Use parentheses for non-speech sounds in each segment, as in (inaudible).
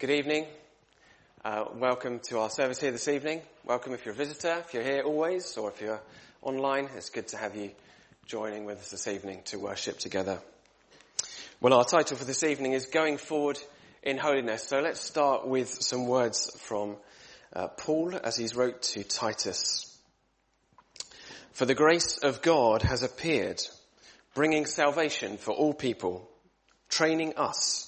Good evening. Uh, welcome to our service here this evening. Welcome if you're a visitor, if you're here always, or if you're online. It's good to have you joining with us this evening to worship together. Well, our title for this evening is Going Forward in Holiness. So let's start with some words from uh, Paul as he's wrote to Titus. For the grace of God has appeared, bringing salvation for all people, training us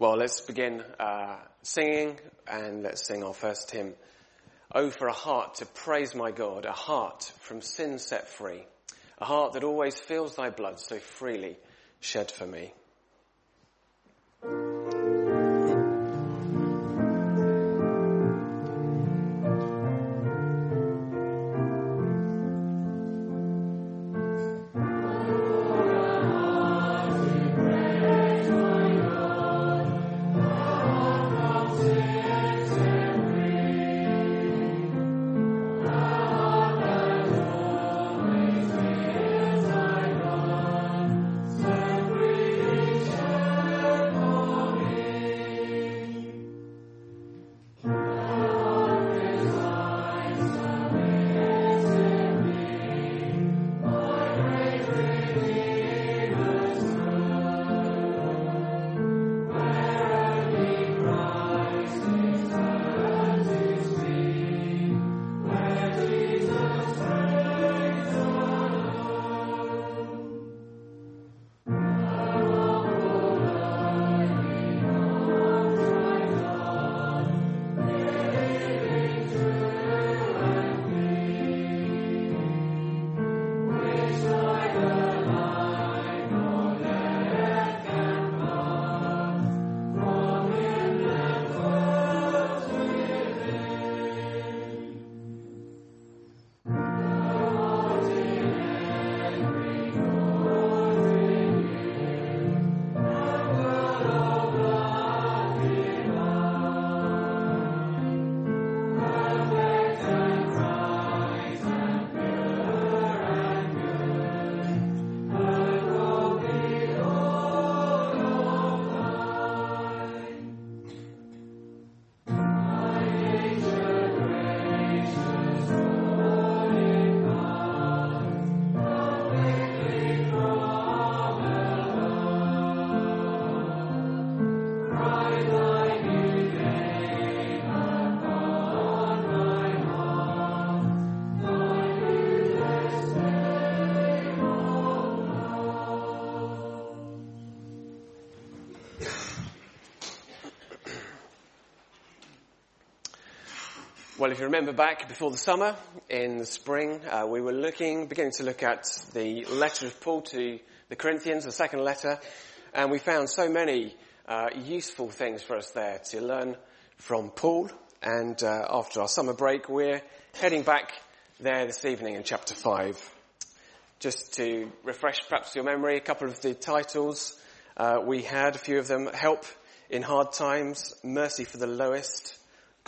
Well, let's begin uh, singing and let's sing our first hymn. Oh, for a heart to praise my God, a heart from sin set free, a heart that always feels thy blood so freely shed for me. Well, if you remember back before the summer, in the spring, uh, we were looking, beginning to look at the letter of Paul to the Corinthians, the second letter, and we found so many uh, useful things for us there to learn from Paul. And uh, after our summer break, we're heading back there this evening in chapter five. Just to refresh perhaps your memory, a couple of the titles uh, we had, a few of them: "Help in Hard Times," "Mercy for the Lowest."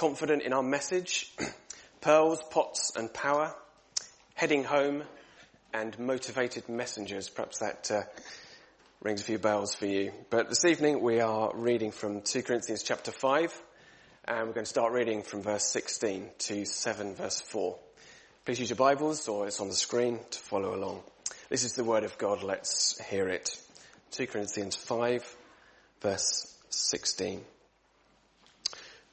Confident in our message, (clears throat) pearls, pots and power, heading home and motivated messengers. Perhaps that uh, rings a few bells for you. But this evening we are reading from 2 Corinthians chapter 5 and we're going to start reading from verse 16 to 7 verse 4. Please use your Bibles or it's on the screen to follow along. This is the word of God. Let's hear it. 2 Corinthians 5 verse 16.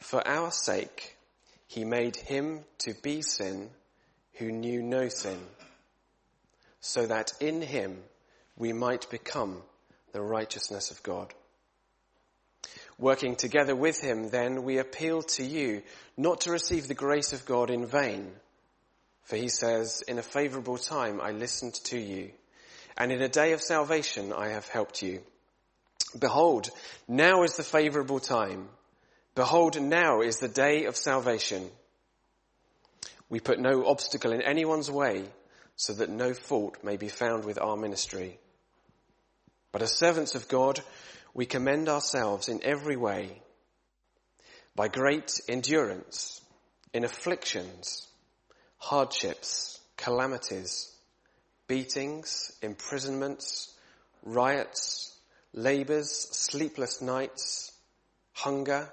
For our sake, he made him to be sin who knew no sin, so that in him we might become the righteousness of God. Working together with him, then, we appeal to you not to receive the grace of God in vain. For he says, in a favorable time I listened to you, and in a day of salvation I have helped you. Behold, now is the favorable time. Behold, now is the day of salvation. We put no obstacle in anyone's way so that no fault may be found with our ministry. But as servants of God, we commend ourselves in every way by great endurance in afflictions, hardships, calamities, beatings, imprisonments, riots, labors, sleepless nights, hunger,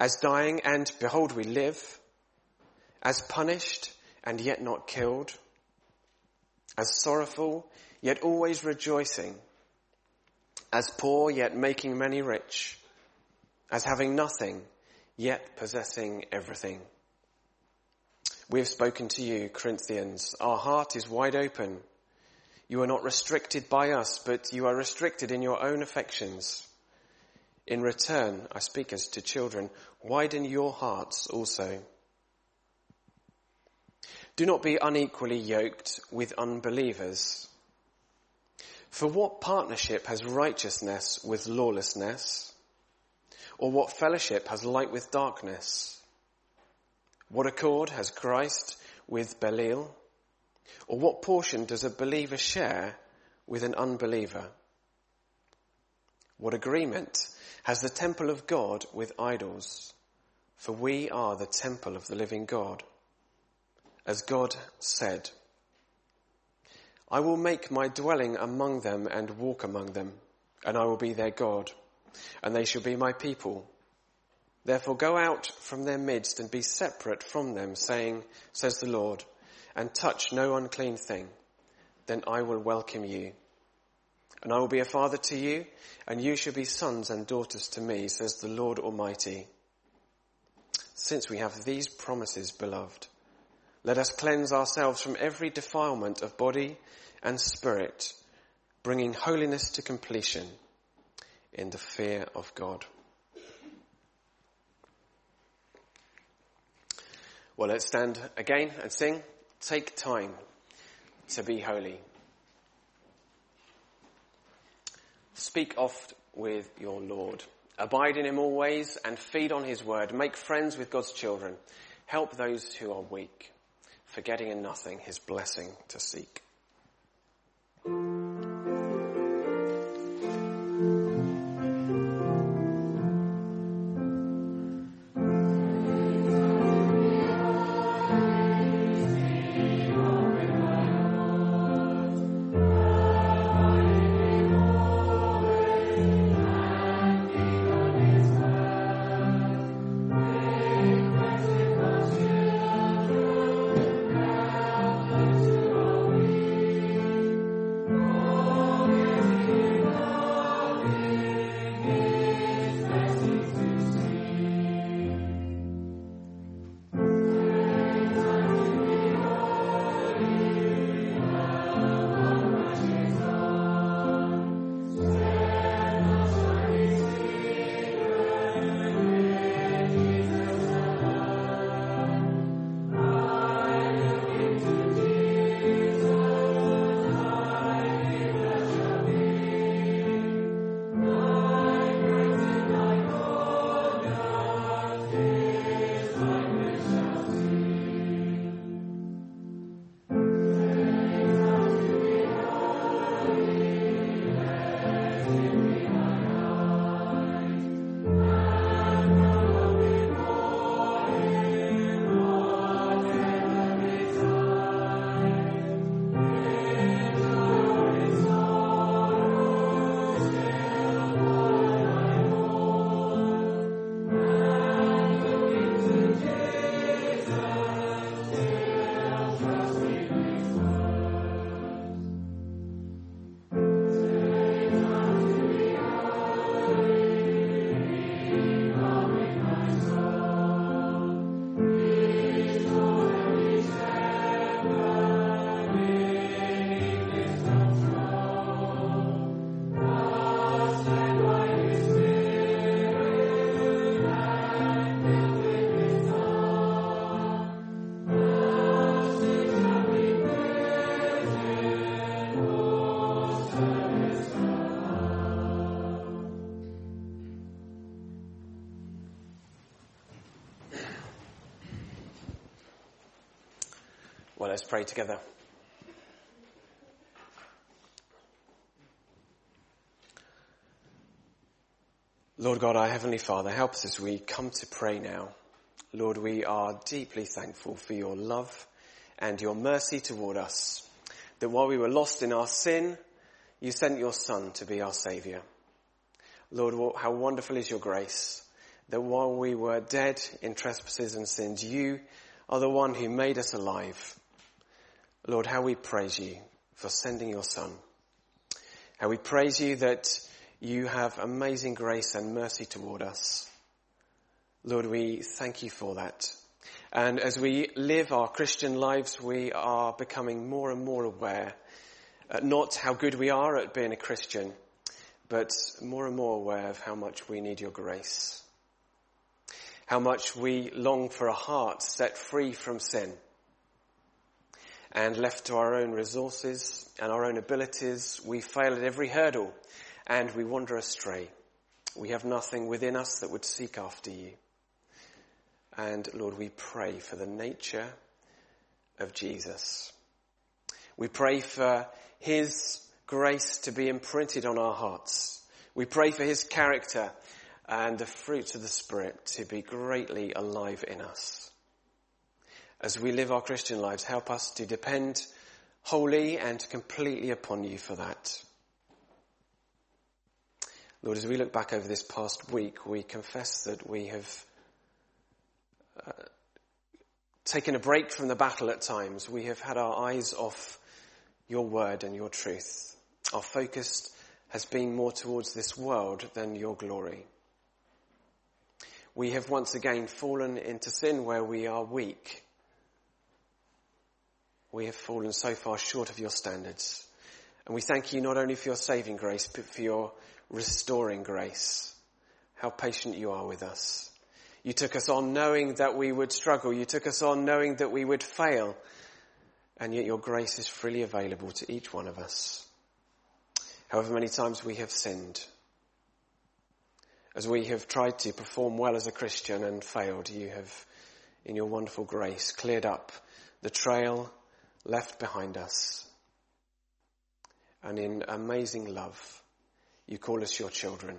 as dying and behold we live, as punished and yet not killed, as sorrowful yet always rejoicing, as poor yet making many rich, as having nothing yet possessing everything. We have spoken to you, Corinthians. Our heart is wide open. You are not restricted by us, but you are restricted in your own affections. In return, I speak as to children, widen your hearts also. Do not be unequally yoked with unbelievers. For what partnership has righteousness with lawlessness? Or what fellowship has light with darkness? What accord has Christ with Belial? Or what portion does a believer share with an unbeliever? What agreement has the temple of God with idols? For we are the temple of the living God. As God said, I will make my dwelling among them and walk among them, and I will be their God, and they shall be my people. Therefore go out from their midst and be separate from them, saying, says the Lord, and touch no unclean thing. Then I will welcome you and I will be a father to you, and you shall be sons and daughters to me, says the Lord Almighty. Since we have these promises, beloved, let us cleanse ourselves from every defilement of body and spirit, bringing holiness to completion in the fear of God. Well, let's stand again and sing. Take time to be holy. Speak oft with your Lord. Abide in him always and feed on his word. Make friends with God's children. Help those who are weak, forgetting in nothing his blessing to seek. Let's pray together. Lord God, our Heavenly Father, help us as we come to pray now. Lord, we are deeply thankful for your love and your mercy toward us. That while we were lost in our sin, you sent your Son to be our Saviour. Lord, how wonderful is your grace that while we were dead in trespasses and sins, you are the one who made us alive. Lord, how we praise you for sending your Son. How we praise you that you have amazing grace and mercy toward us. Lord, we thank you for that. And as we live our Christian lives, we are becoming more and more aware, uh, not how good we are at being a Christian, but more and more aware of how much we need your grace. How much we long for a heart set free from sin and left to our own resources and our own abilities. We fail at every hurdle and we wander astray. We have nothing within us that would seek after you. And Lord, we pray for the nature of Jesus. We pray for his grace to be imprinted on our hearts. We pray for his character and the fruits of the Spirit to be greatly alive in us. As we live our Christian lives, help us to depend wholly and completely upon you for that. Lord, as we look back over this past week, we confess that we have uh, taken a break from the battle at times. We have had our eyes off your word and your truth. Our focus has been more towards this world than your glory. We have once again fallen into sin where we are weak. We have fallen so far short of your standards. And we thank you not only for your saving grace, but for your restoring grace. How patient you are with us. You took us on knowing that we would struggle. You took us on knowing that we would fail. And yet your grace is freely available to each one of us. However many times we have sinned, as we have tried to perform well as a Christian and failed, you have, in your wonderful grace, cleared up the trail left behind us. And in amazing love, you call us your children.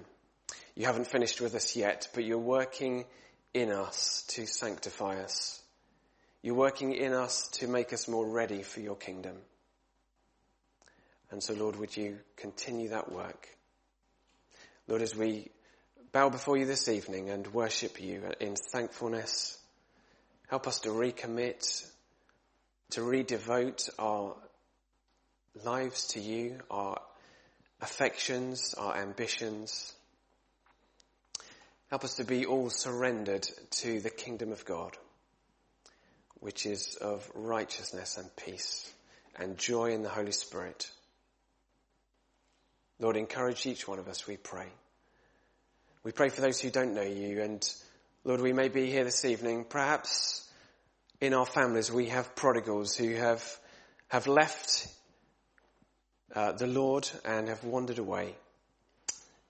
You haven't finished with us yet, but you're working in us to sanctify us. You're working in us to make us more ready for your kingdom. And so, Lord, would you continue that work? Lord, as we bow before you this evening and worship you in thankfulness, help us to recommit, to redevote our lives to you, our affections, our ambitions. Help us to be all surrendered to the kingdom of God, which is of righteousness and peace and joy in the Holy Spirit. Lord, encourage each one of us, we pray. We pray for those who don't know you and Lord, we may be here this evening. Perhaps in our families we have prodigals who have, have left uh, the Lord and have wandered away,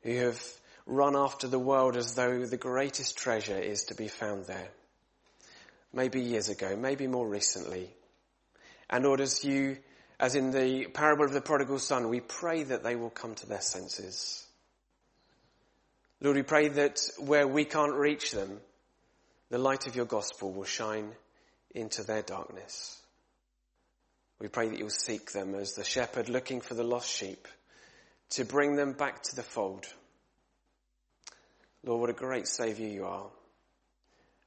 who have run after the world as though the greatest treasure is to be found there. Maybe years ago, maybe more recently. And Lord, as you, as in the parable of the prodigal son, we pray that they will come to their senses. Lord, we pray that where we can't reach them, the light of your gospel will shine into their darkness. We pray that you'll seek them as the shepherd looking for the lost sheep to bring them back to the fold. Lord, what a great Saviour you are.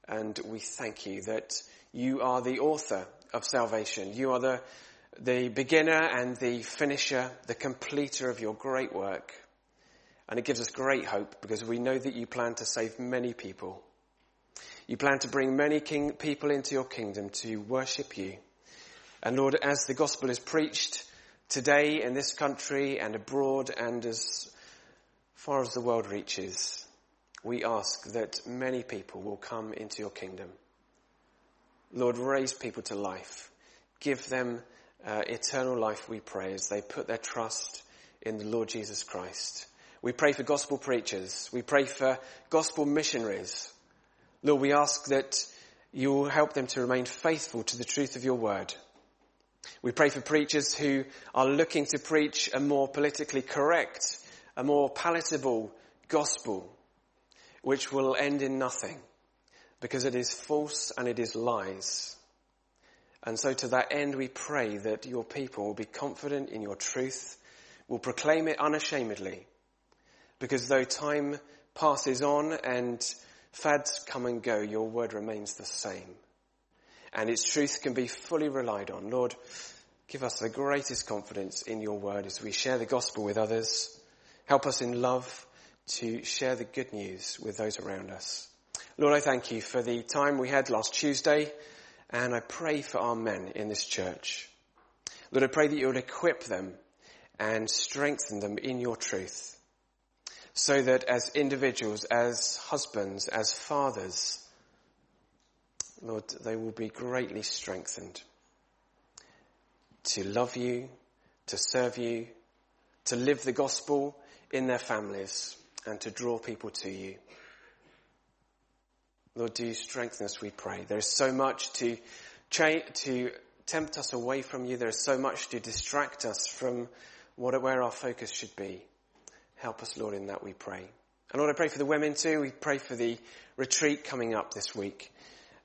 And we thank you that you are the author of salvation. You are the, the beginner and the finisher, the completer of your great work. And it gives us great hope because we know that you plan to save many people. You plan to bring many king, people into your kingdom to worship you. And Lord, as the gospel is preached today in this country and abroad and as far as the world reaches, we ask that many people will come into your kingdom. Lord, raise people to life. Give them uh, eternal life, we pray, as they put their trust in the Lord Jesus Christ. We pray for gospel preachers. We pray for gospel missionaries. Lord, we ask that you will help them to remain faithful to the truth of your word We pray for preachers who are looking to preach a more politically correct, a more palatable gospel, which will end in nothing because it is false and it is lies. And so to that end, we pray that your people will be confident in your truth, will proclaim it unashamedly, because though time passes on and fads come and go, your word remains the same. And its truth can be fully relied on. Lord, give us the greatest confidence in your word as we share the gospel with others. Help us in love to share the good news with those around us. Lord, I thank you for the time we had last Tuesday and I pray for our men in this church. Lord, I pray that you would equip them and strengthen them in your truth so that as individuals, as husbands, as fathers, Lord, they will be greatly strengthened to love you, to serve you, to live the gospel in their families and to draw people to you. Lord, do strengthen us, we pray. There is so much to, cha- to tempt us away from you. There is so much to distract us from what, where our focus should be. Help us, Lord, in that we pray. And Lord, I pray for the women too. We pray for the retreat coming up this week.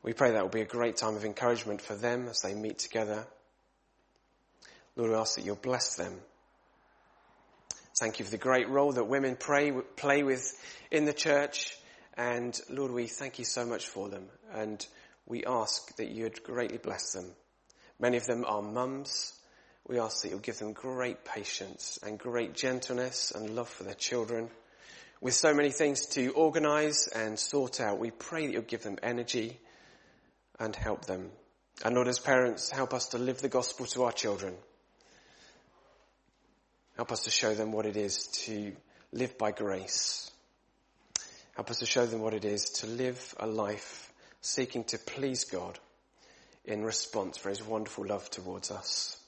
We pray that will be a great time of encouragement for them as they meet together. Lord, we ask that you'll bless them. Thank you for the great role that women pray, play with in the church. And Lord, we thank you so much for them. And we ask that you'd greatly bless them. Many of them are mums. We ask that you'll give them great patience and great gentleness and love for their children. With so many things to organize and sort out, we pray that you'll give them energy and help them. And Lord, as parents, help us to live the gospel to our children. Help us to show them what it is to live by grace Help us to show them what it is to live a life seeking to please God in response for his wonderful love towards us.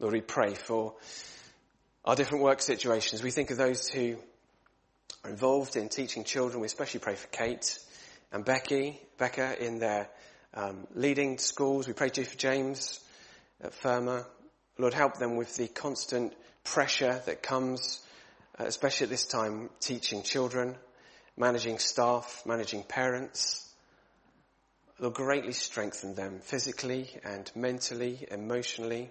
Lord, we pray for our different work situations. We think of those who are involved in teaching children. We especially pray for Kate and Becky, Becca in their um, leading schools. We pray too for James at Firma. Lord, help them with the constant pressure that comes uh, especially at this time, teaching children, managing staff, managing parents. Lord, greatly strengthen them physically and mentally, emotionally.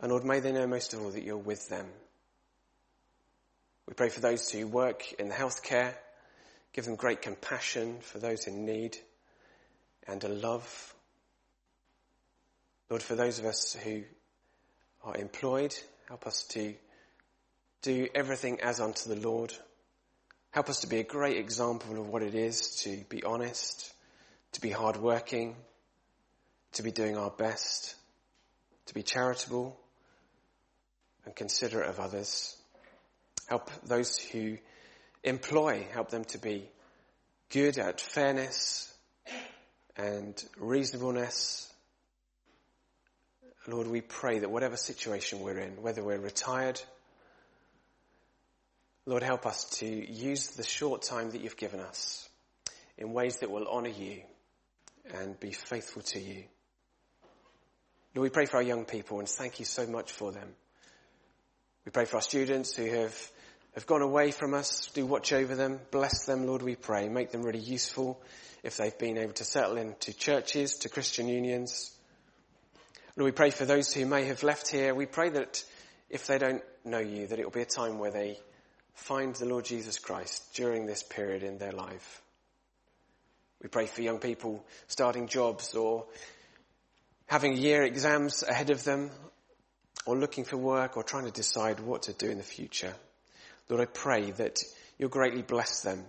And Lord, may they know most of all that you're with them. We pray for those who work in the healthcare. Give them great compassion for those in need and a love. Lord, for those of us who are employed, help us to do everything as unto the Lord. Help us to be a great example of what it is to be honest, to be hardworking, to be doing our best, to be charitable and considerate of others. Help those who employ, help them to be good at fairness and reasonableness. Lord, we pray that whatever situation we're in, whether we're retired, Lord, help us to use the short time that you've given us in ways that will honour you and be faithful to you. Lord, we pray for our young people and thank you so much for them. We pray for our students who have, have gone away from us. Do watch over them. Bless them, Lord, we pray. Make them really useful if they've been able to settle into churches, to Christian unions. Lord, we pray for those who may have left here. We pray that if they don't know you, that it will be a time where they find the Lord Jesus Christ during this period in their life. We pray for young people starting jobs or having year exams ahead of them or looking for work or trying to decide what to do in the future. Lord, I pray that you'll greatly bless them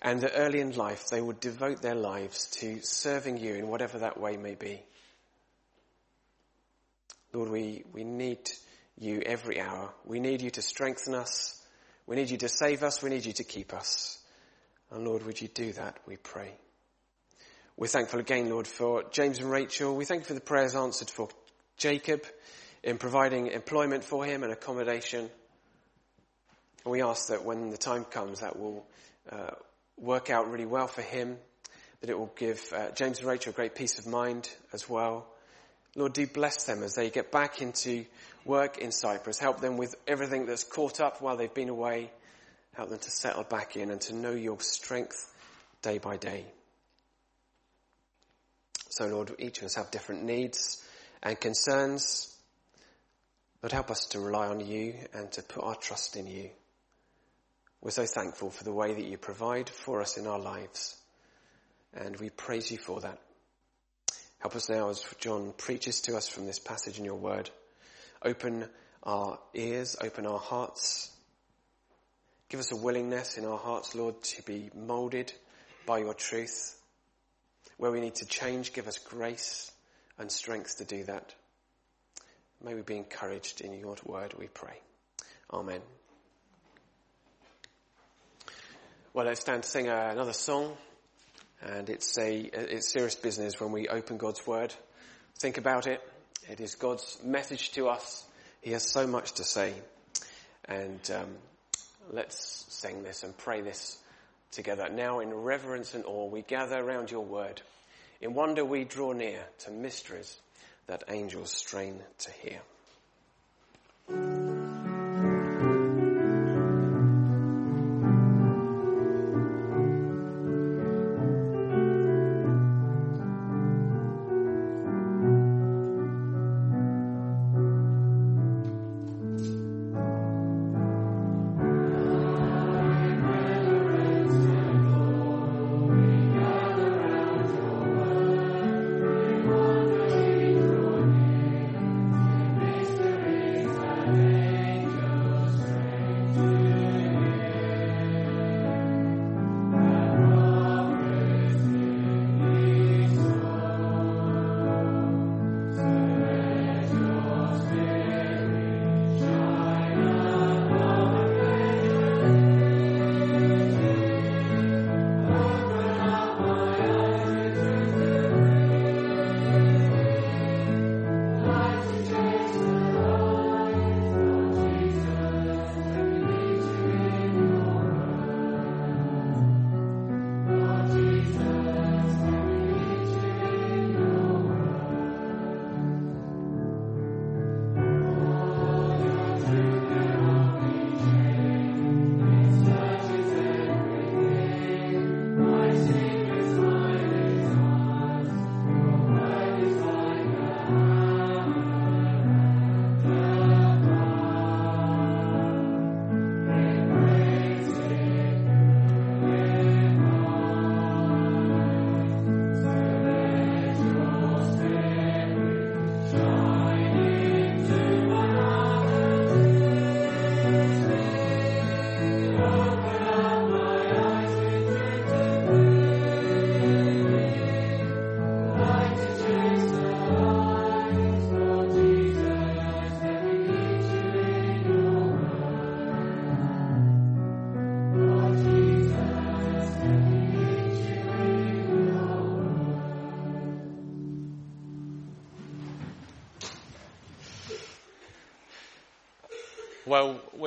and that early in life they would devote their lives to serving you in whatever that way may be. Lord, we, we need you every hour. We need you to strengthen us. We need you to save us. We need you to keep us. And Lord, would you do that, we pray. We're thankful again, Lord, for James and Rachel. We thank you for the prayers answered for Jacob in providing employment for him and accommodation. And we ask that when the time comes, that will uh, work out really well for him, that it will give uh, James and Rachel great peace of mind as well, Lord, do bless them as they get back into work in Cyprus. Help them with everything that's caught up while they've been away. Help them to settle back in and to know your strength day by day. So, Lord, each of us have different needs and concerns, but help us to rely on you and to put our trust in you. We're so thankful for the way that you provide for us in our lives, and we praise you for that. Help us now as John preaches to us from this passage in your word. Open our ears, open our hearts. Give us a willingness in our hearts, Lord, to be molded by your truth. Where we need to change, give us grace and strength to do that. May we be encouraged in your word, we pray. Amen. Well, let's stand to sing another song. And it's a, it's serious business when we open God's word. Think about it. It is God's message to us. He has so much to say. And um, let's sing this and pray this together. Now in reverence and awe we gather around your word. In wonder we draw near to mysteries that angels strain to hear.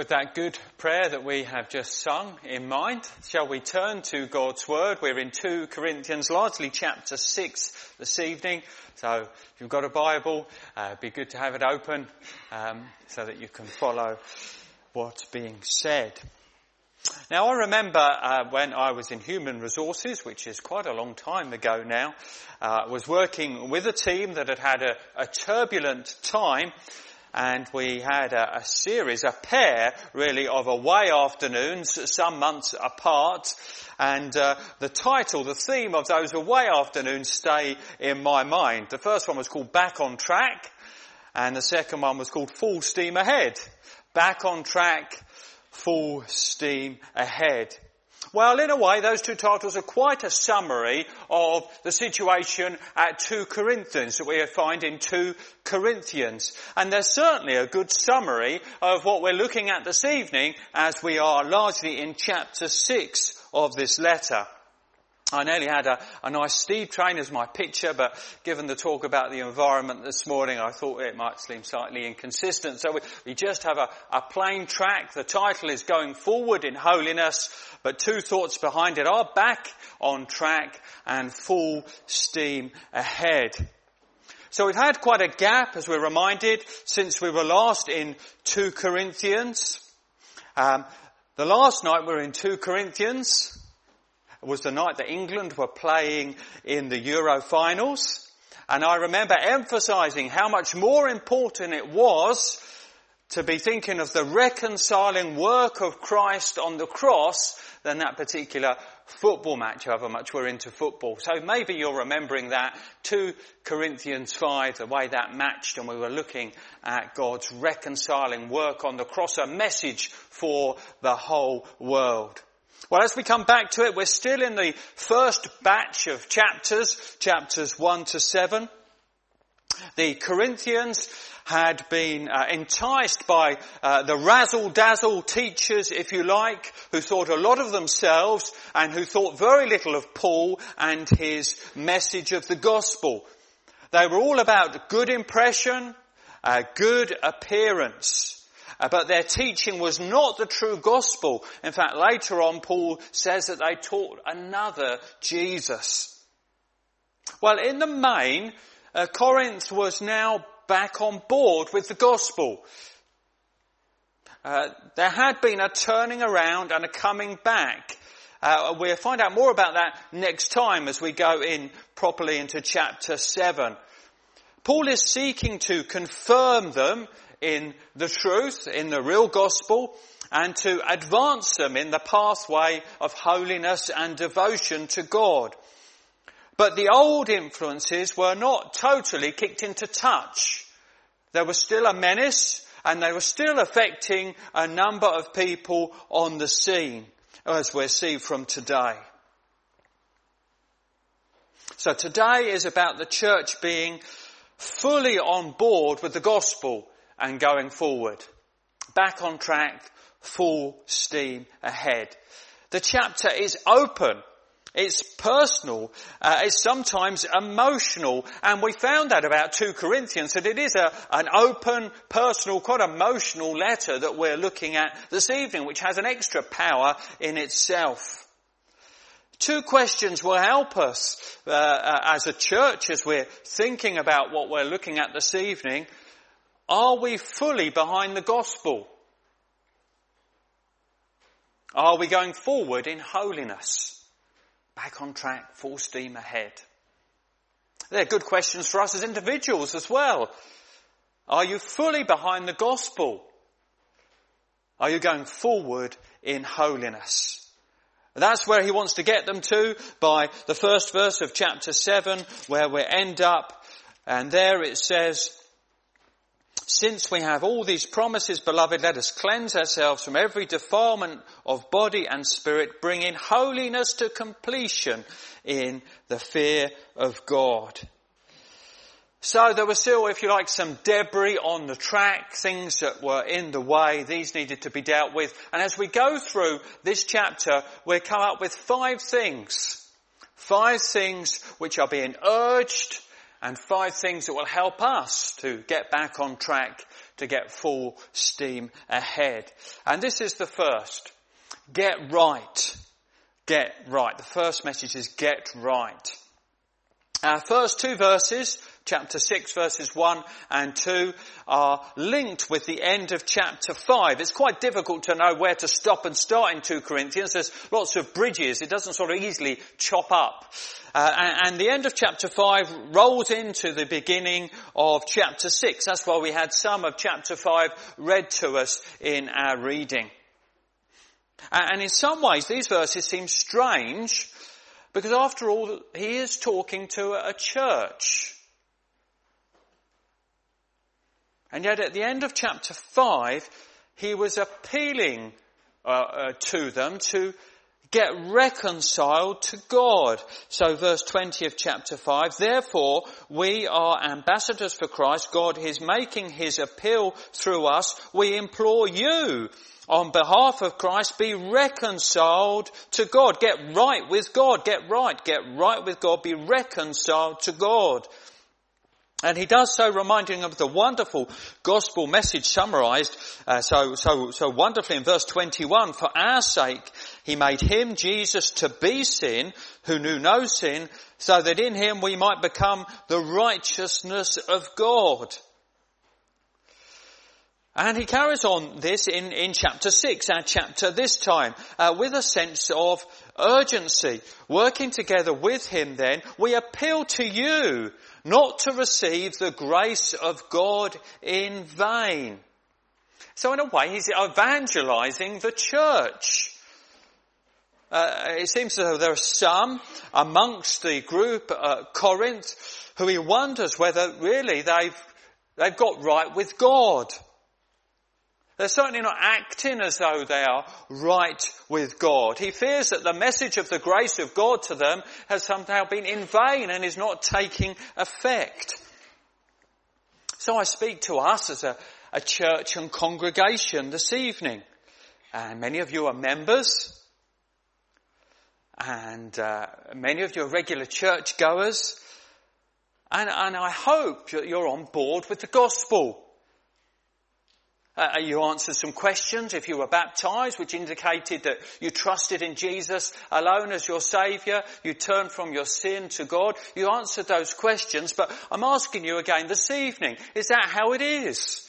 With that good prayer that we have just sung in mind, shall we turn to God's Word? We're in 2 Corinthians, largely chapter 6 this evening. So if you've got a Bible, uh, it'd be good to have it open um, so that you can follow what's being said. Now I remember uh, when I was in human resources, which is quite a long time ago now, uh, was working with a team that had had a, a turbulent time and we had a, a, series, a pair really of away afternoons, some months apart, and uh, the title, the theme of those away afternoons stay in my mind. The first one was called Back on Track, and the second one was called Full Steam Ahead. Back on Track, Full Steam Ahead. Well, in a way, those two titles are quite a summary of the situation at 2 Corinthians that we find in 2 Corinthians. And they're certainly a good summary of what we're looking at this evening as we are largely in chapter 6 of this letter. I nearly had a, a, nice steam train as my picture, but given the talk about the environment this morning, I thought it might seem slightly inconsistent. So we, we just have a, a plain track. The title is Going Forward in Holiness, but two thoughts behind it are back on track and full steam ahead. So we've had quite a gap, as we're reminded, since we were last in 2 Corinthians. Um, the last night we were in 2 Corinthians. Was the night that England were playing in the Euro finals. And I remember emphasizing how much more important it was to be thinking of the reconciling work of Christ on the cross than that particular football match, however much we're into football. So maybe you're remembering that 2 Corinthians 5, the way that matched and we were looking at God's reconciling work on the cross, a message for the whole world. Well, as we come back to it, we're still in the first batch of chapters, chapters 1 to 7. The Corinthians had been uh, enticed by uh, the razzle-dazzle teachers, if you like, who thought a lot of themselves and who thought very little of Paul and his message of the gospel. They were all about good impression, uh, good appearance. Uh, but their teaching was not the true gospel. In fact, later on, Paul says that they taught another Jesus. Well, in the main, uh, Corinth was now back on board with the gospel. Uh, there had been a turning around and a coming back. Uh, we'll find out more about that next time as we go in properly into chapter 7. Paul is seeking to confirm them in the truth, in the real gospel, and to advance them in the pathway of holiness and devotion to God. But the old influences were not totally kicked into touch. There was still a menace and they were still affecting a number of people on the scene, as we see from today. So today is about the church being fully on board with the gospel and going forward. Back on track, full steam ahead. The chapter is open it's personal. Uh, it's sometimes emotional. And we found that about 2 Corinthians, that it is a, an open, personal, quite emotional letter that we're looking at this evening, which has an extra power in itself. Two questions will help us uh, uh, as a church as we're thinking about what we're looking at this evening. Are we fully behind the gospel? Are we going forward in holiness? back on track, full steam ahead? They're good questions for us as individuals as well. Are you fully behind the gospel? Are you going forward in holiness? That's where he wants to get them to by the first verse of chapter 7 where we end up and there it says, since we have all these promises, beloved, let us cleanse ourselves from every defilement of body and spirit, bringing holiness to completion in the fear of God. So there was still, if you like, some debris on the track, things that were in the way. These needed to be dealt with. And as we go through this chapter, we come up with five things. Five things which are being urged and five things that will help us to get back on track, to get full steam ahead. And this is the first. Get right. Get right. The first message is get right. Our first two verses, chapter 6 verses 1 and 2, are linked with the end of chapter 5. It's quite difficult to know where to stop and start in 2 Corinthians. There's lots of bridges. It doesn't sort of easily chop up. Uh, and, and the end of chapter 5 rolls into the beginning of chapter 6. That's why we had some of chapter 5 read to us in our reading. And in some ways, these verses seem strange because after all, he is talking to a church. And yet at the end of chapter 5, he was appealing uh, uh, to them to get reconciled to God. So verse 20 of chapter 5, therefore we are ambassadors for Christ. God is making his appeal through us. We implore you on behalf of Christ, be reconciled to God. Get right with God. Get right. Get right with God. Be reconciled to God. And he does so reminding of the wonderful gospel message summarized uh, so, so, so wonderfully in verse 21. For our sake, he made him, Jesus, to be sin, who knew no sin, so that in him we might become the righteousness of God. And he carries on this in, in chapter 6, our chapter this time, uh, with a sense of urgency. Working together with him then, we appeal to you not to receive the grace of God in vain. So in a way, he's evangelizing the church. Uh, it seems as though there are some amongst the group at Corinth who he wonders whether really they've, they've got right with God. They're certainly not acting as though they are right with God. He fears that the message of the grace of God to them has somehow been in vain and is not taking effect. So I speak to us as a, a church and congregation this evening. And many of you are members. And uh, many of you are regular church goers. And, and I hope that you're on board with the gospel. Uh, uh, you answered some questions if you were baptized, which indicated that you trusted in Jesus alone as your Saviour. You turned from your sin to God. You answered those questions, but I'm asking you again this evening, is that how it is?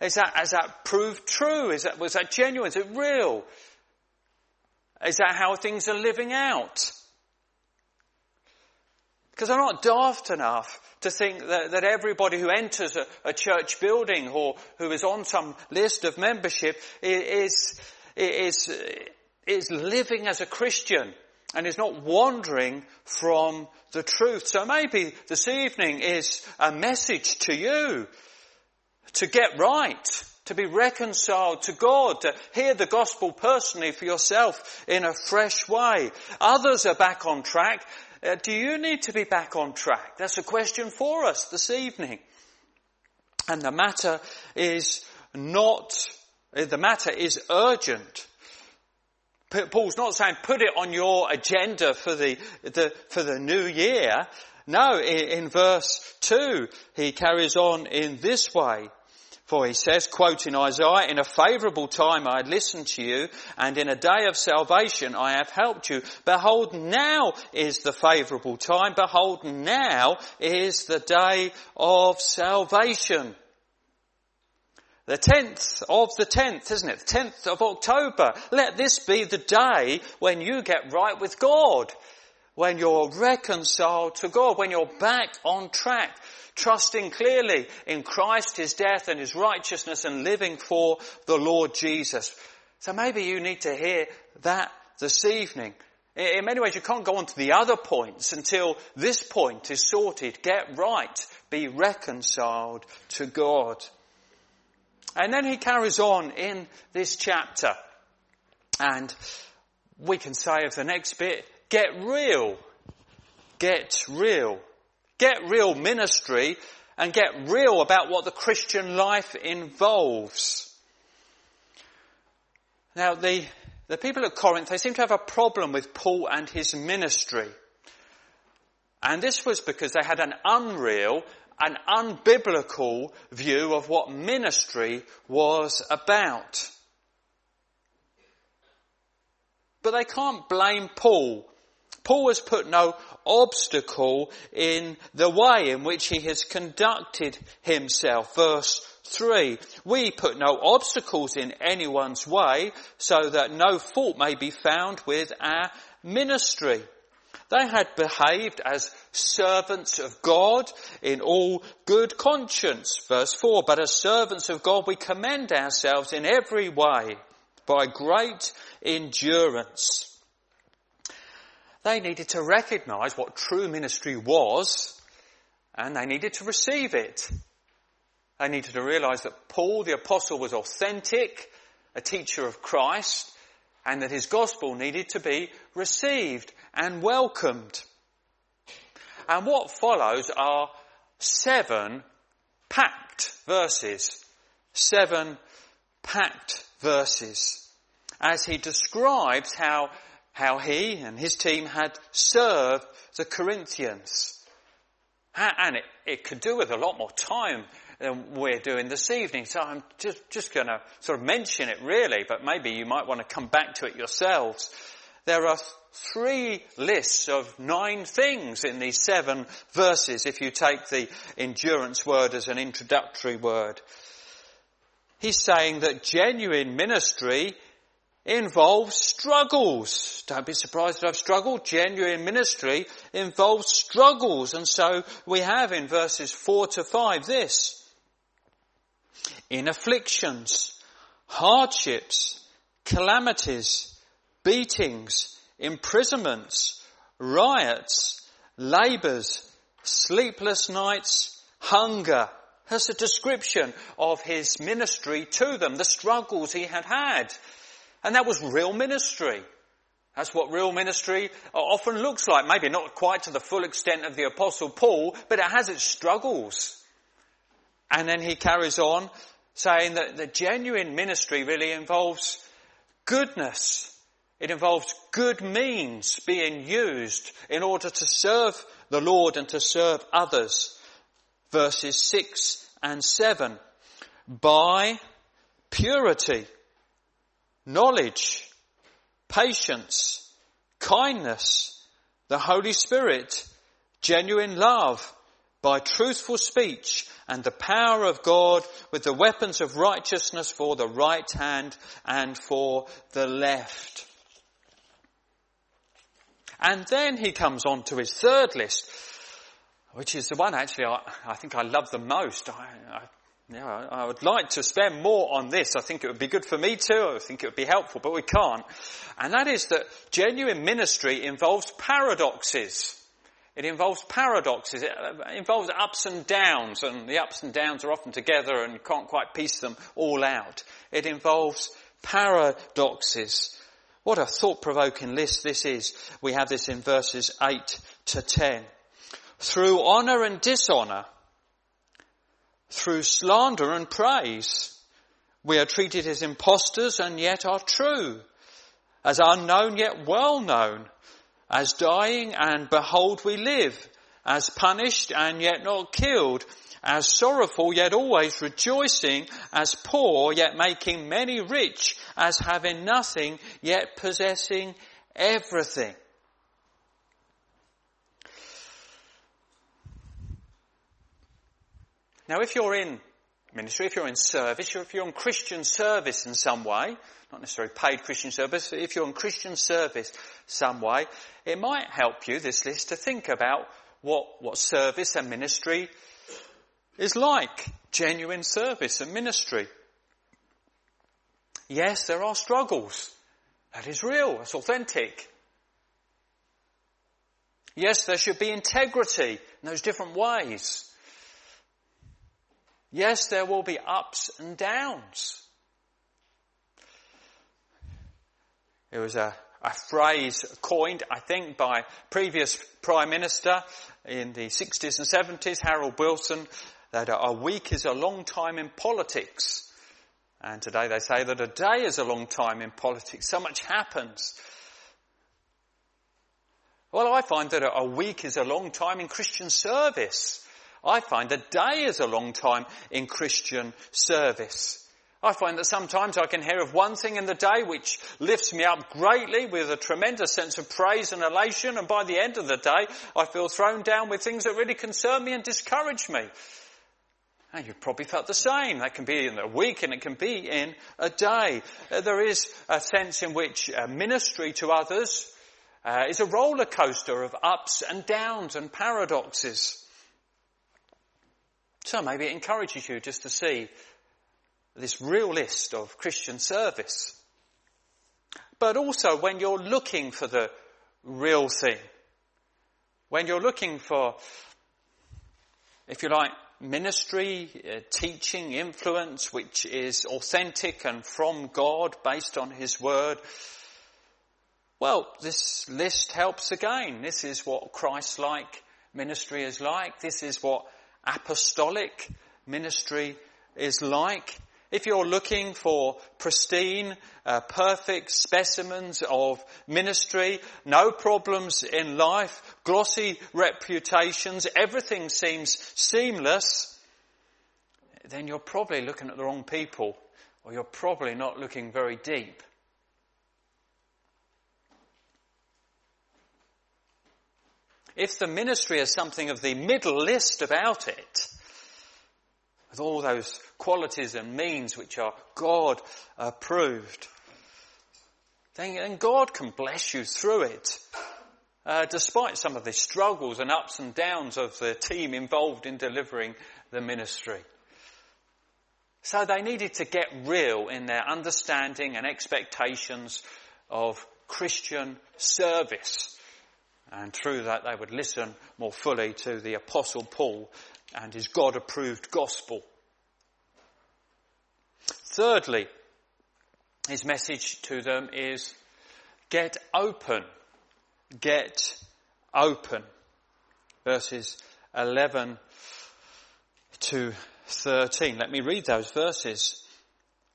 Is that, has that proved true? Is that, was that genuine? Is it real? Is that how things are living out? Because I'm not daft enough to think that, that everybody who enters a, a, church building or who is on some list of membership is, is, is living as a Christian and is not wandering from the truth. So maybe this evening is a message to you to get right, to be reconciled to God, to hear the gospel personally for yourself in a fresh way. Others are back on track uh, do you need to be back on track? That's a question for us this evening. And the matter is not, uh, the matter is urgent. Paul's not saying put it on your agenda for the, the for the new year. No, in, in verse 2, he carries on in this way. For he says, quoting Isaiah, in a favourable time I listened to you, and in a day of salvation I have helped you. Behold, now is the favourable time. Behold, now is the day of salvation. The 10th of the 10th, isn't it? The 10th of October. Let this be the day when you get right with God. When you're reconciled to God. When you're back on track trusting clearly in Christ, His death and His righteousness and living for the Lord Jesus. So maybe you need to hear that this evening. In many ways you can't go on to the other points until this point is sorted. Get right. Be reconciled to God. And then he carries on in this chapter. And we can say of the next bit, get real. Get real. Get real ministry and get real about what the Christian life involves. Now the, the people at Corinth, they seem to have a problem with Paul and his ministry. And this was because they had an unreal, an unbiblical view of what ministry was about. But they can't blame Paul Paul has put no obstacle in the way in which he has conducted himself. Verse 3. We put no obstacles in anyone's way so that no fault may be found with our ministry. They had behaved as servants of God in all good conscience. Verse 4. But as servants of God we commend ourselves in every way by great endurance they needed to recognize what true ministry was and they needed to receive it. They needed to realize that Paul the apostle was authentic, a teacher of Christ, and that his gospel needed to be received and welcomed. And what follows are seven packed verses. Seven packed verses. As he describes how how he and his team had served the Corinthians. And it, it could do with a lot more time than we're doing this evening. So I'm just, just going to sort of mention it really, but maybe you might want to come back to it yourselves. There are three lists of nine things in these seven verses if you take the endurance word as an introductory word. He's saying that genuine ministry involves struggles. Don't be surprised that I've struggled. Genuine ministry involves struggles. And so we have in verses four to five this. In afflictions, hardships, calamities, beatings, imprisonments, riots, labours, sleepless nights, hunger. That's a description of his ministry to them, the struggles he had had. And that was real ministry. That's what real ministry often looks like. Maybe not quite to the full extent of the apostle Paul, but it has its struggles. And then he carries on saying that the genuine ministry really involves goodness. It involves good means being used in order to serve the Lord and to serve others. Verses 6 and 7. By purity, knowledge, patience, kindness, the Holy Spirit, genuine love, by truthful speech and the power of God with the weapons of righteousness for the right hand and for the left. And then he comes on to his third list, which is the one actually I, I think I love the most. I, I, yeah, I would like to spend more on this. I think it would be good for me too. I think it would be helpful, but we can't. And that is that genuine ministry involves paradoxes. It involves paradoxes. It uh, involves ups and downs, and the ups and downs are often together and you can't quite piece them all out. It involves paradoxes. What a thought-provoking list this is. We have this in verses 8 to 10. Through honour and dishonour, through slander and praise, we are treated as impostors and yet are true, as unknown yet well known, as dying and behold we live, as punished and yet not killed, as sorrowful yet always rejoicing, as poor yet making many rich, as having nothing yet possessing everything. Now if you're in ministry, if you're in service, if you're in Christian service in some way, not necessarily paid Christian service, if you're in Christian service some way, it might help you, this list, to think about what, what service and ministry is like genuine service and ministry. Yes, there are struggles. That is real. That's authentic. Yes, there should be integrity in those different ways. Yes, there will be ups and downs. It was a, a phrase coined, I think, by previous Prime Minister in the 60s and 70s, Harold Wilson, that a week is a long time in politics. And today they say that a day is a long time in politics. So much happens. Well, I find that a week is a long time in Christian service. I find a day is a long time in Christian service. I find that sometimes I can hear of one thing in the day which lifts me up greatly with a tremendous sense of praise and elation, and by the end of the day, I feel thrown down with things that really concern me and discourage me. And you've probably felt the same. That can be in a week and it can be in a day. Uh, there is a sense in which uh, ministry to others uh, is a roller coaster of ups and downs and paradoxes. So maybe it encourages you just to see this real list of Christian service. But also when you're looking for the real thing, when you're looking for, if you like, ministry, uh, teaching, influence, which is authentic and from God based on His Word, well, this list helps again. This is what Christ-like ministry is like. This is what apostolic ministry is like. If you're looking for pristine, uh, perfect specimens of ministry, no problems in life, glossy reputations, everything seems seamless, then you're probably looking at the wrong people, or you're probably not looking very deep. If the ministry has something of the middle list about it, with all those qualities and means which are God approved, then God can bless you through it. Uh, despite some of the struggles and ups and downs of the team involved in delivering the ministry. So they needed to get real in their understanding and expectations of Christian service. And through that they would listen more fully to the apostle Paul and his God approved gospel. Thirdly, his message to them is get open. Get open. Verses 11 to 13. Let me read those verses.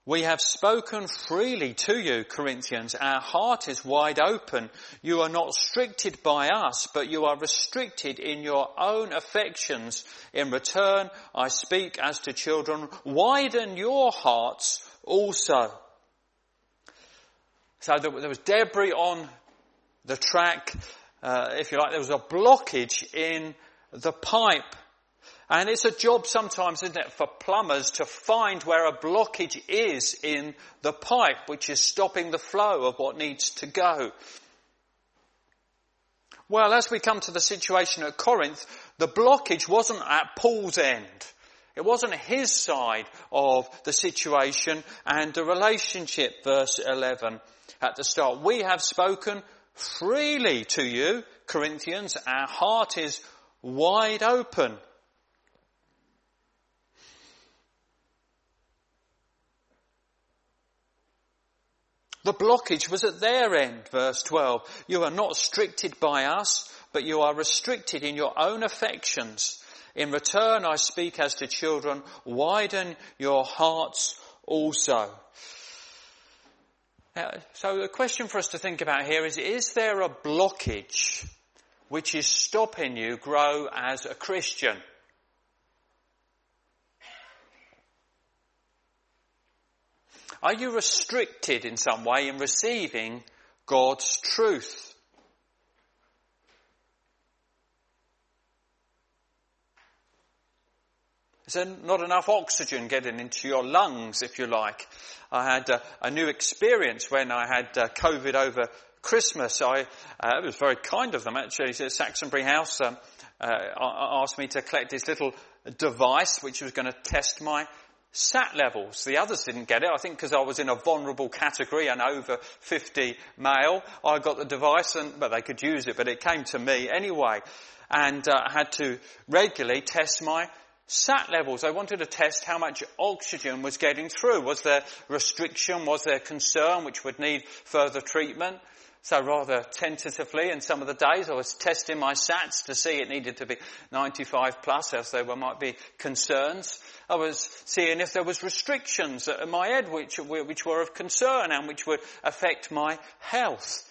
We have spoken freely to you, Corinthians. Our heart is wide open. You are not restricted by us, but you are restricted in your own affections. In return, I speak as to children. Widen your hearts also. So there was debris on the track. Uh, if you like, there was a blockage in the pipe. And it's a job sometimes, isn't it, for plumbers to find where a blockage is in the pipe, which is stopping the flow of what needs to go. Well, as we come to the situation at Corinth, the blockage wasn't at Paul's end. It wasn't his side of the situation and the relationship, verse 11 at the start. We have spoken freely to you, Corinthians. Our heart is wide open. The blockage was at their end, verse 12. You are not restricted by us, but you are restricted in your own affections. In return, I speak as to children, widen your hearts also. so the question for us to think about here is, is there a blockage which is stopping you grow as a Christian? Are you restricted in some way in receiving God's truth? Is there not enough oxygen getting into your lungs, if you like? I had a, new experience when I had uh, COVID over Christmas. I, uh, it was very kind of them actually. Saxonbury House um, uh, asked me to collect this little device which was going to test my sat levels. The others didn't get it. I think because I was in a vulnerable category and over 50 male, I got the device and, but they could use it, but it came to me anyway. And uh, I had to regularly test my sat levels. I wanted to test how much oxygen was getting through. Was there restriction? Was there concern which would need further treatment? So rather tentatively in some of the days I was testing my sats to see it needed to be 95 plus as there might be concerns. I was seeing if there was restrictions at my head which, which were of concern and which would affect my health.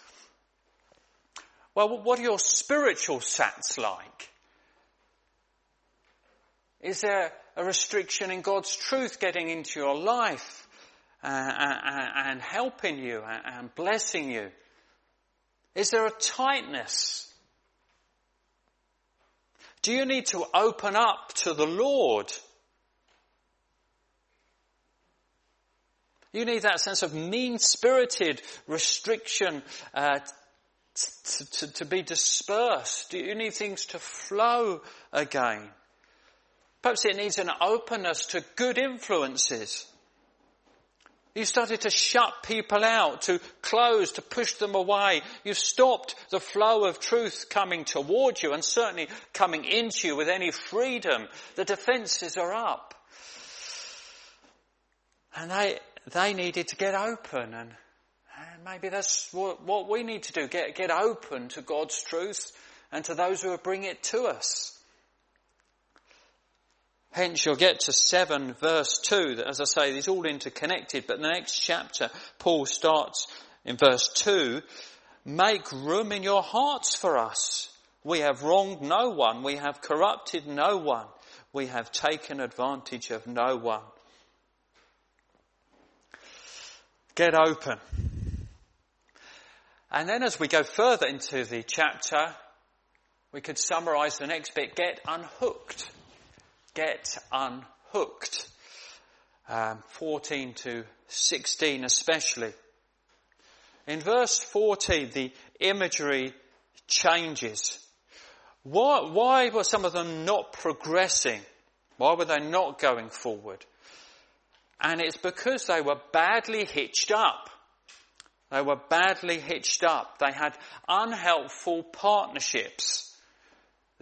Well, what are your spiritual sats like? Is there a restriction in God's truth getting into your life uh, and, and helping you uh, and blessing you? Is there a tightness? Do you need to open up to the Lord? You need that sense of mean-spirited restriction uh, to, to, to, be dispersed. Do you need things to flow again. Perhaps it needs an openness to good influences. You started to shut people out, to close, to push them away. You've stopped the flow of truth coming towards you and certainly coming into you with any freedom. The defences are up. And they, they needed to get open and, and maybe that's what, what we need to do. Get, get open to God's truth and to those who bring it to us. Hence you'll get to 7 verse 2 that as I say is all interconnected but the next chapter Paul starts in verse 2 Make room in your hearts for us. We have wronged no one. We have corrupted no one. We have taken advantage of no one. Get open. And then as we go further into the chapter, we could summarize the next bit, get unhooked. Get unhooked. Um, 14 to 16 especially. In verse 14, the imagery changes. Why, why were some of them not progressing? Why were they not going forward? And it's because they were badly hitched up. They were badly hitched up. They had unhelpful partnerships.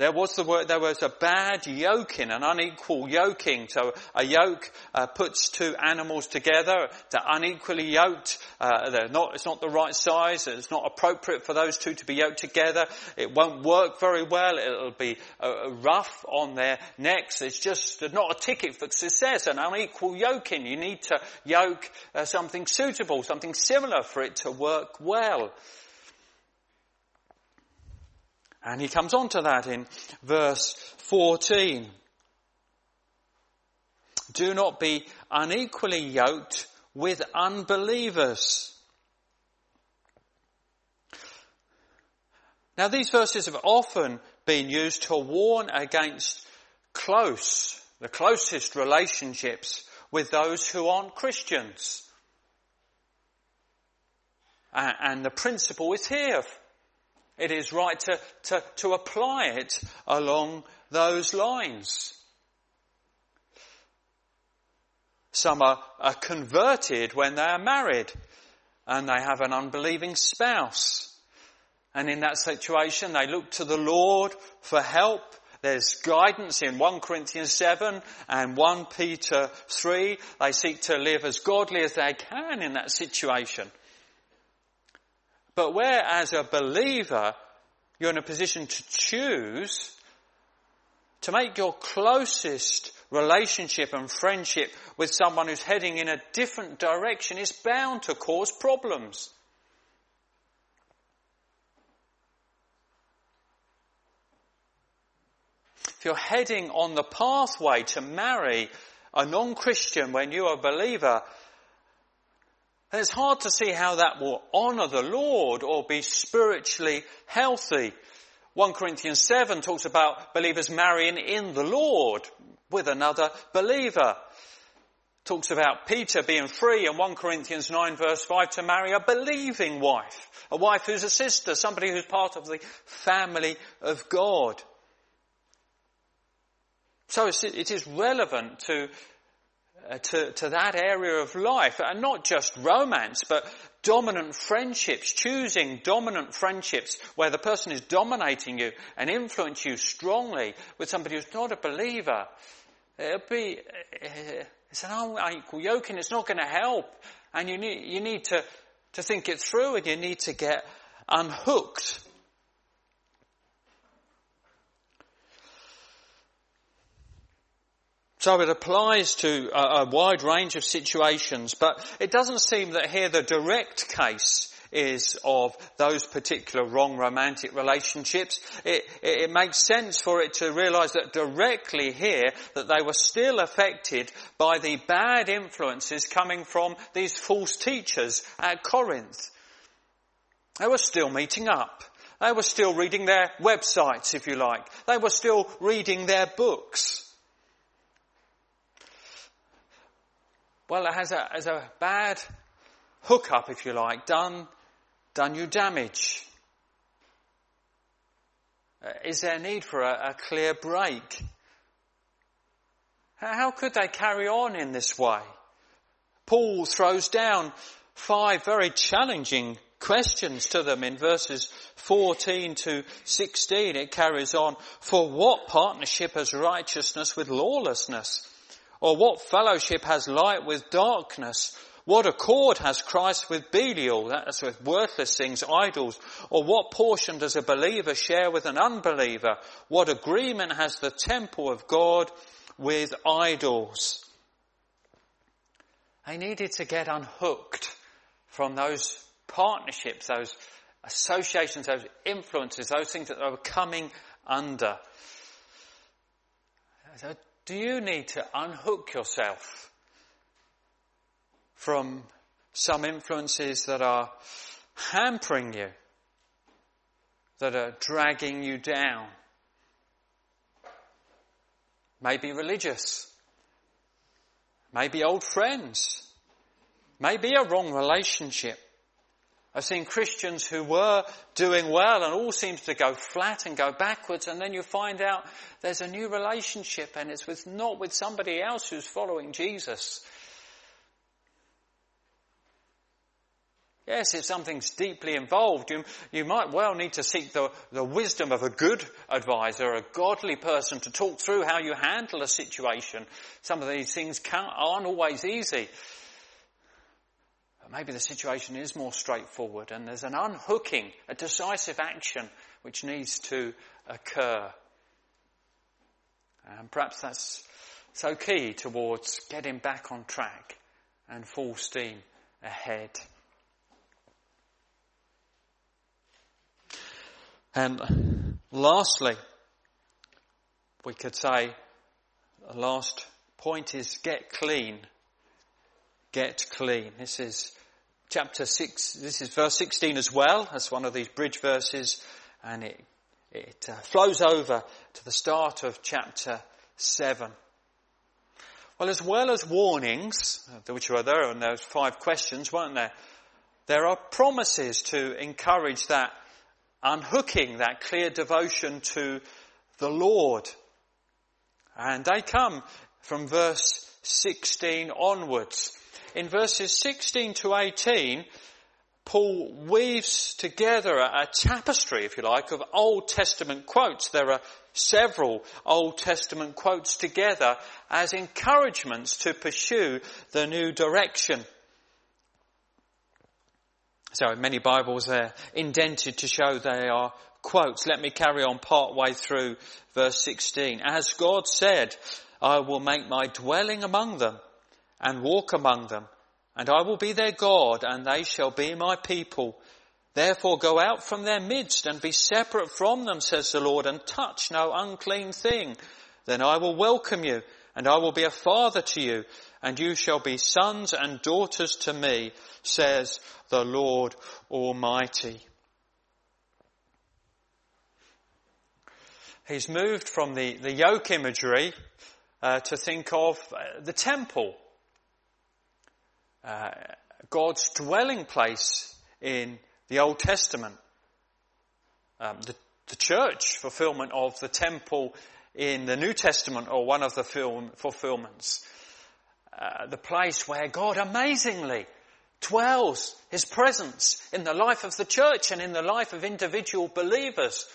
There was the word, there was a bad yoking, an unequal yoking. So a yoke uh, puts two animals together. They're unequally yoked. Uh, they're not, it's not the right size. It's not appropriate for those two to be yoked together. It won't work very well. It'll be uh, rough on their necks. It's just not a ticket for success. An unequal yoking. You need to yoke uh, something suitable, something similar for it to work well. And he comes on to that in verse 14. Do not be unequally yoked with unbelievers. Now these verses have often been used to warn against close, the closest relationships with those who aren't Christians. And the principle is here it is right to, to, to apply it along those lines. Some are, are converted when they are married and they have an unbelieving spouse. And in that situation, they look to the Lord for help. There's guidance in 1 Corinthians 7 and 1 Peter 3. They seek to live as godly as they can in that situation. But where as a believer you're in a position to choose to make your closest relationship and friendship with someone who's heading in a different direction is bound to cause problems. If you're heading on the pathway to marry a non-Christian when you're a believer, and it's hard to see how that will honour the Lord or be spiritually healthy. 1 Corinthians 7 talks about believers marrying in the Lord with another believer. Talks about Peter being free in 1 Corinthians 9 verse 5 to marry a believing wife. A wife who's a sister, somebody who's part of the family of God. So it is relevant to to, to that area of life, and not just romance, but dominant friendships, choosing dominant friendships where the person is dominating you and influence you strongly with somebody who's not a believer. It'll be, uh, it's an unequal yoke and it's not going to help. And you need, you need to, to think it through and you need to get unhooked So it applies to a, a, wide range of situations, but it doesn't seem that here the direct case is of those particular wrong romantic relationships. It, it, it makes sense for it to realize that directly here that they were still affected by the bad influences coming from these false teachers at Corinth. They were still meeting up. They were still reading their websites, if you like. They were still reading their books. Well, it has a, has a bad hookup, if you like, done, done you damage. Uh, is there a need for a, a clear break? How could they carry on in this way? Paul throws down five very challenging questions to them in verses 14 to 16. It carries on, for what partnership has righteousness with lawlessness? Or what fellowship has light with darkness? What accord has Christ with Belial? That's with worthless things, idols. Or what portion does a believer share with an unbeliever? What agreement has the temple of God with idols. They needed to get unhooked from those partnerships, those associations, those influences, those things that they were coming under. Do you need to unhook yourself from some influences that are hampering you, that are dragging you down? Maybe religious, maybe old friends, maybe a wrong relationship. I've seen Christians who were doing well and all seems to go flat and go backwards and then you find out there's a new relationship and it's with, not with somebody else who's following Jesus. Yes, if something's deeply involved, you, you might well need to seek the, the wisdom of a good advisor, a godly person to talk through how you handle a situation. Some of these things aren't always easy maybe the situation is more straightforward and there's an unhooking, a decisive action which needs to occur. And perhaps that's so key towards getting back on track and full steam ahead. And lastly, we could say the last point is get clean. Get clean. This is chapter 6, this is verse 16 as well. That's one of these bridge verses and it, it uh, flows over to the start of chapter 7. Well, as well as warnings, uh, which were there, and those five questions, weren't there? There are promises to encourage that unhooking, that clear devotion to the Lord. And they come from verse 16 onwards in verses 16 to 18, Paul weaves together a, tapestry, if you like, of Old Testament quotes. There are several Old Testament quotes together as encouragements to pursue the new direction. So many Bibles are indented to show they are quotes. Let me carry on part way through verse 16. As God said, I will make my dwelling among them and walk among them, and I will be their God, and they shall be my people. Therefore go out from their midst and be separate from them, says the Lord, and touch no unclean thing. Then I will welcome you, and I will be a father to you, and you shall be sons and daughters to me, says the Lord Almighty. He's moved from the, the yoke imagery uh, to think of uh, the temple uh, God's dwelling place in the Old Testament. Um, the, the, church fulfillment of the temple in the New Testament or one of the film, fulfillments. Uh, the place where God amazingly dwells His presence in the life of the church and in the life of individual believers.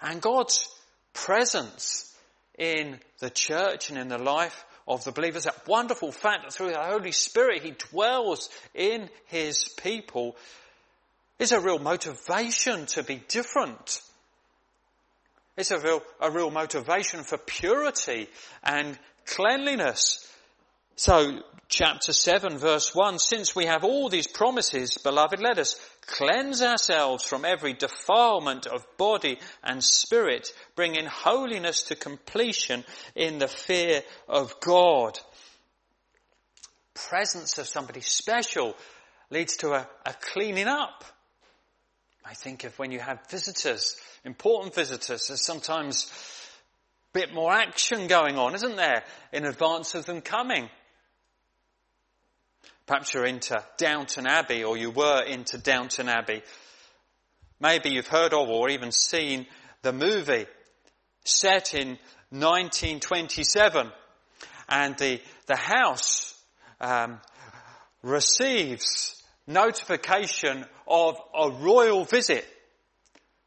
And God's presence in the church and in the life of the believers, that wonderful fact that through the Holy Spirit He dwells in His people is a real motivation to be different. It's a real, a real motivation for purity and cleanliness. So, chapter 7 verse 1, since we have all these promises, beloved, let us cleanse ourselves from every defilement of body and spirit, bringing holiness to completion in the fear of God. Presence of somebody special leads to a, a cleaning up. I think of when you have visitors, important visitors, there's sometimes a bit more action going on, isn't there, in advance of them coming. Perhaps you're into Downton Abbey or you were into Downton Abbey. Maybe you've heard of or even seen the movie set in 1927 and the, the house um, receives notification of a royal visit.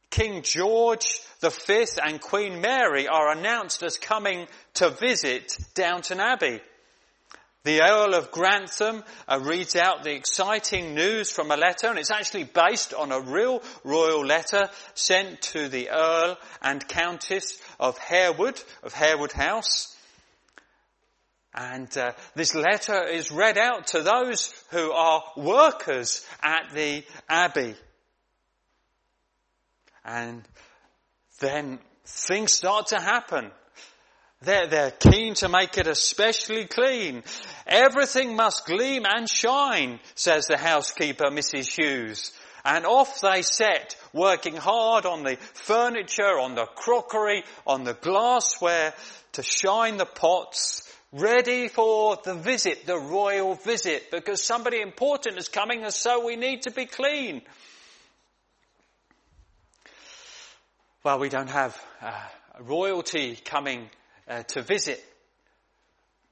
King George V and Queen Mary are announced as coming to visit Downton Abbey. The Earl of Grantham uh, reads out the exciting news from a letter, and it's actually based on a real royal letter sent to the Earl and Countess of Harewood, of Harewood House. And uh, this letter is read out to those who are workers at the Abbey. And then things start to happen. They're, they're keen to make it especially clean. Everything must gleam and shine, says the housekeeper, Mrs. Hughes. And off they set, working hard on the furniture, on the crockery, on the glassware, to shine the pots, ready for the visit, the royal visit, because somebody important is coming and so we need to be clean. Well, we don't have uh, royalty coming uh, to visit.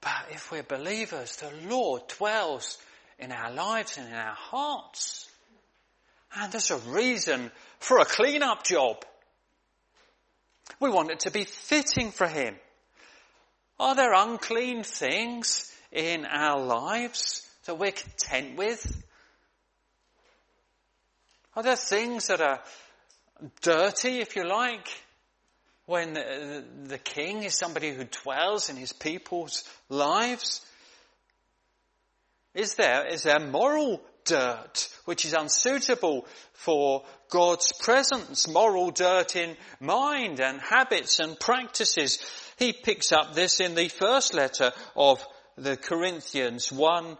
But if we're believers, the Lord dwells in our lives and in our hearts. And there's a reason for a clean-up job. We want it to be fitting for Him. Are there unclean things in our lives that we're content with? Are there things that are dirty, if you like? When the king is somebody who dwells in his people's lives? Is there, is there moral dirt which is unsuitable for God's presence? Moral dirt in mind and habits and practices. He picks up this in the first letter of the Corinthians 1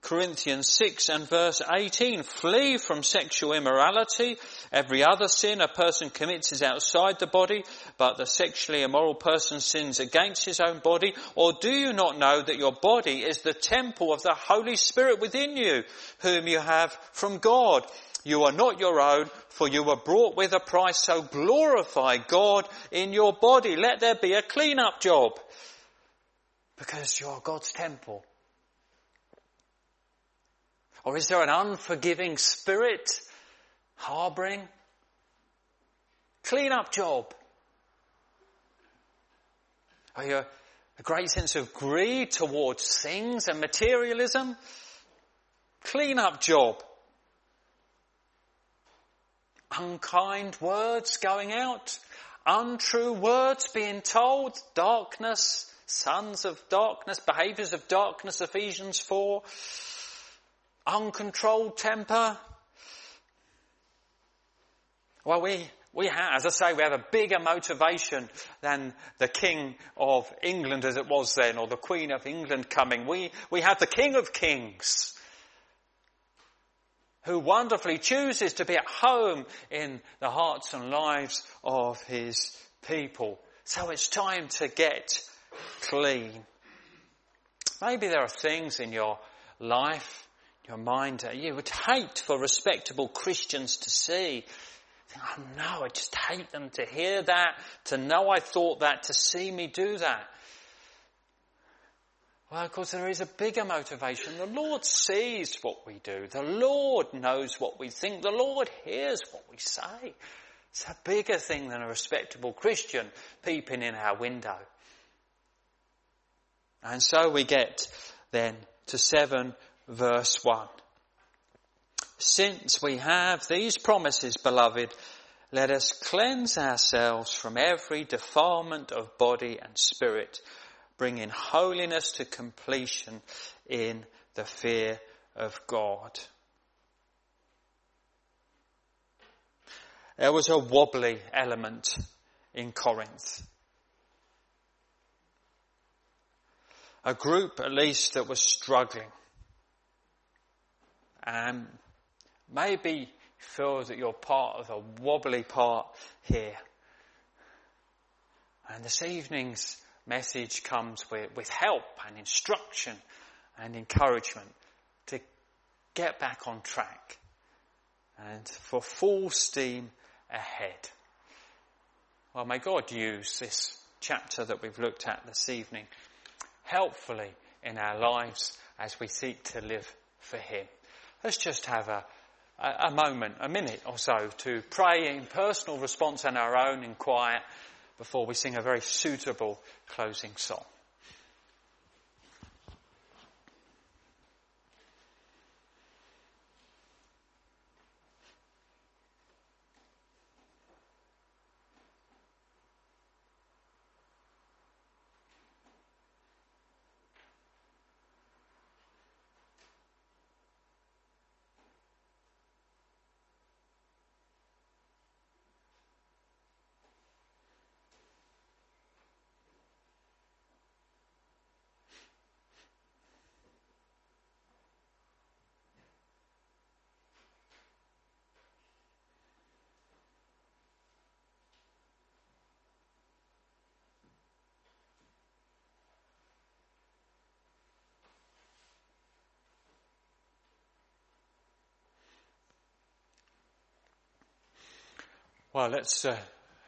Corinthians 6 and verse 18. Flee from sexual immorality. Every other sin a person commits is outside the body, but the sexually immoral person sins against his own body. Or do you not know that your body is the temple of the Holy Spirit within you, whom you have from God? You are not your own, for you were brought with a price, so glorify God in your body. Let there be a clean-up job. Because you're God's temple. Or is there an unforgiving spirit harboring? Clean up job. Are you a great sense of greed towards things and materialism? Clean up job. Unkind words going out, untrue words being told, darkness, sons of darkness, behaviors of darkness, Ephesians 4 uncontrolled temper? Well, we, we have, as I say, we have a bigger motivation than the King of England as it was then, or the Queen of England coming. We, we have the King of Kings who wonderfully chooses to be at home in the hearts and lives of his people. So it's time to get clean. Maybe there are things in your life your mind, you would hate for respectable Christians to see. Oh no, I just hate them to hear that, to know I thought that, to see me do that. Well, of course, there is a bigger motivation. The Lord sees what we do. The Lord knows what we think. The Lord hears what we say. It's a bigger thing than a respectable Christian peeping in our window. And so we get then to 7 verse 1. Since we have these promises, beloved, let us cleanse ourselves from every defilement of body and spirit, bringing holiness to completion in the fear of God. There was a wobbly element in Corinth. A group at least that was struggling. Um, maybe feel that you're part of a wobbly part here. And this evening's message comes with, with help and instruction and encouragement to get back on track and for full steam ahead. Well, may God use this chapter that we've looked at this evening helpfully in our lives as we seek to live for Him. Let's just have a, a, moment, a minute or so to pray in personal response and our own in quiet before we sing a very suitable closing song. Well, let's uh,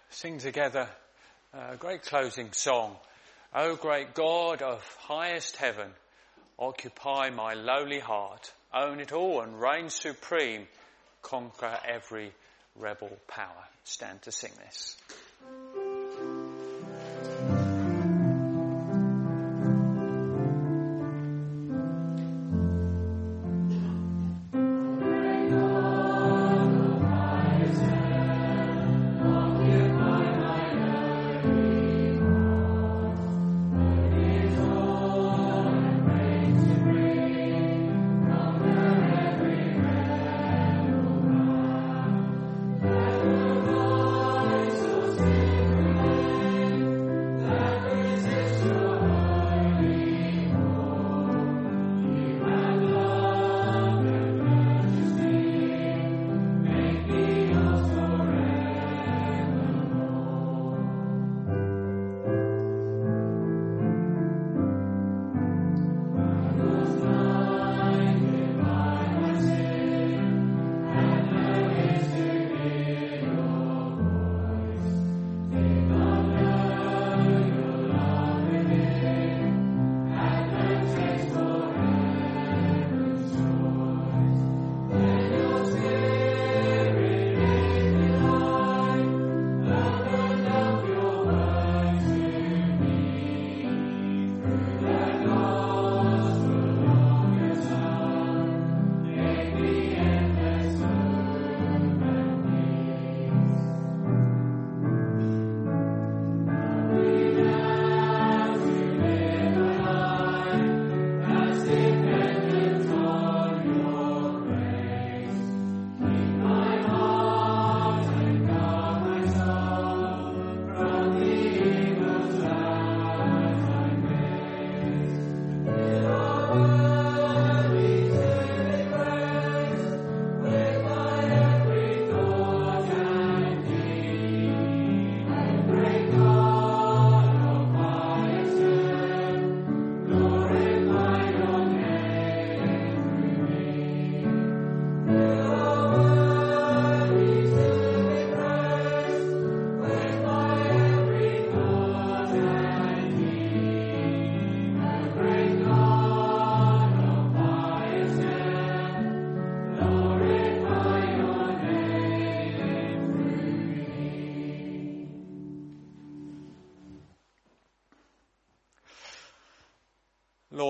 sing together a great closing song. O great God of highest heaven, occupy my lowly heart, own it all and reign supreme, conquer every rebel power. Stand to sing this.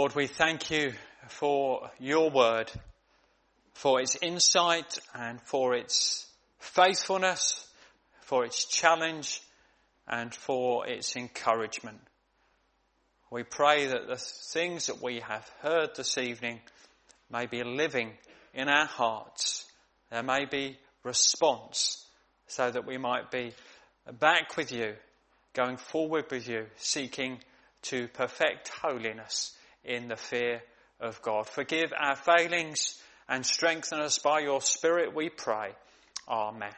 Lord, we thank you for your word, for its insight and for its faithfulness, for its challenge and for its encouragement. We pray that the things that we have heard this evening may be living in our hearts. There may be response so that we might be back with you, going forward with you, seeking to perfect holiness in the fear of God. Forgive our failings and strengthen us by your Spirit, we pray. Amen.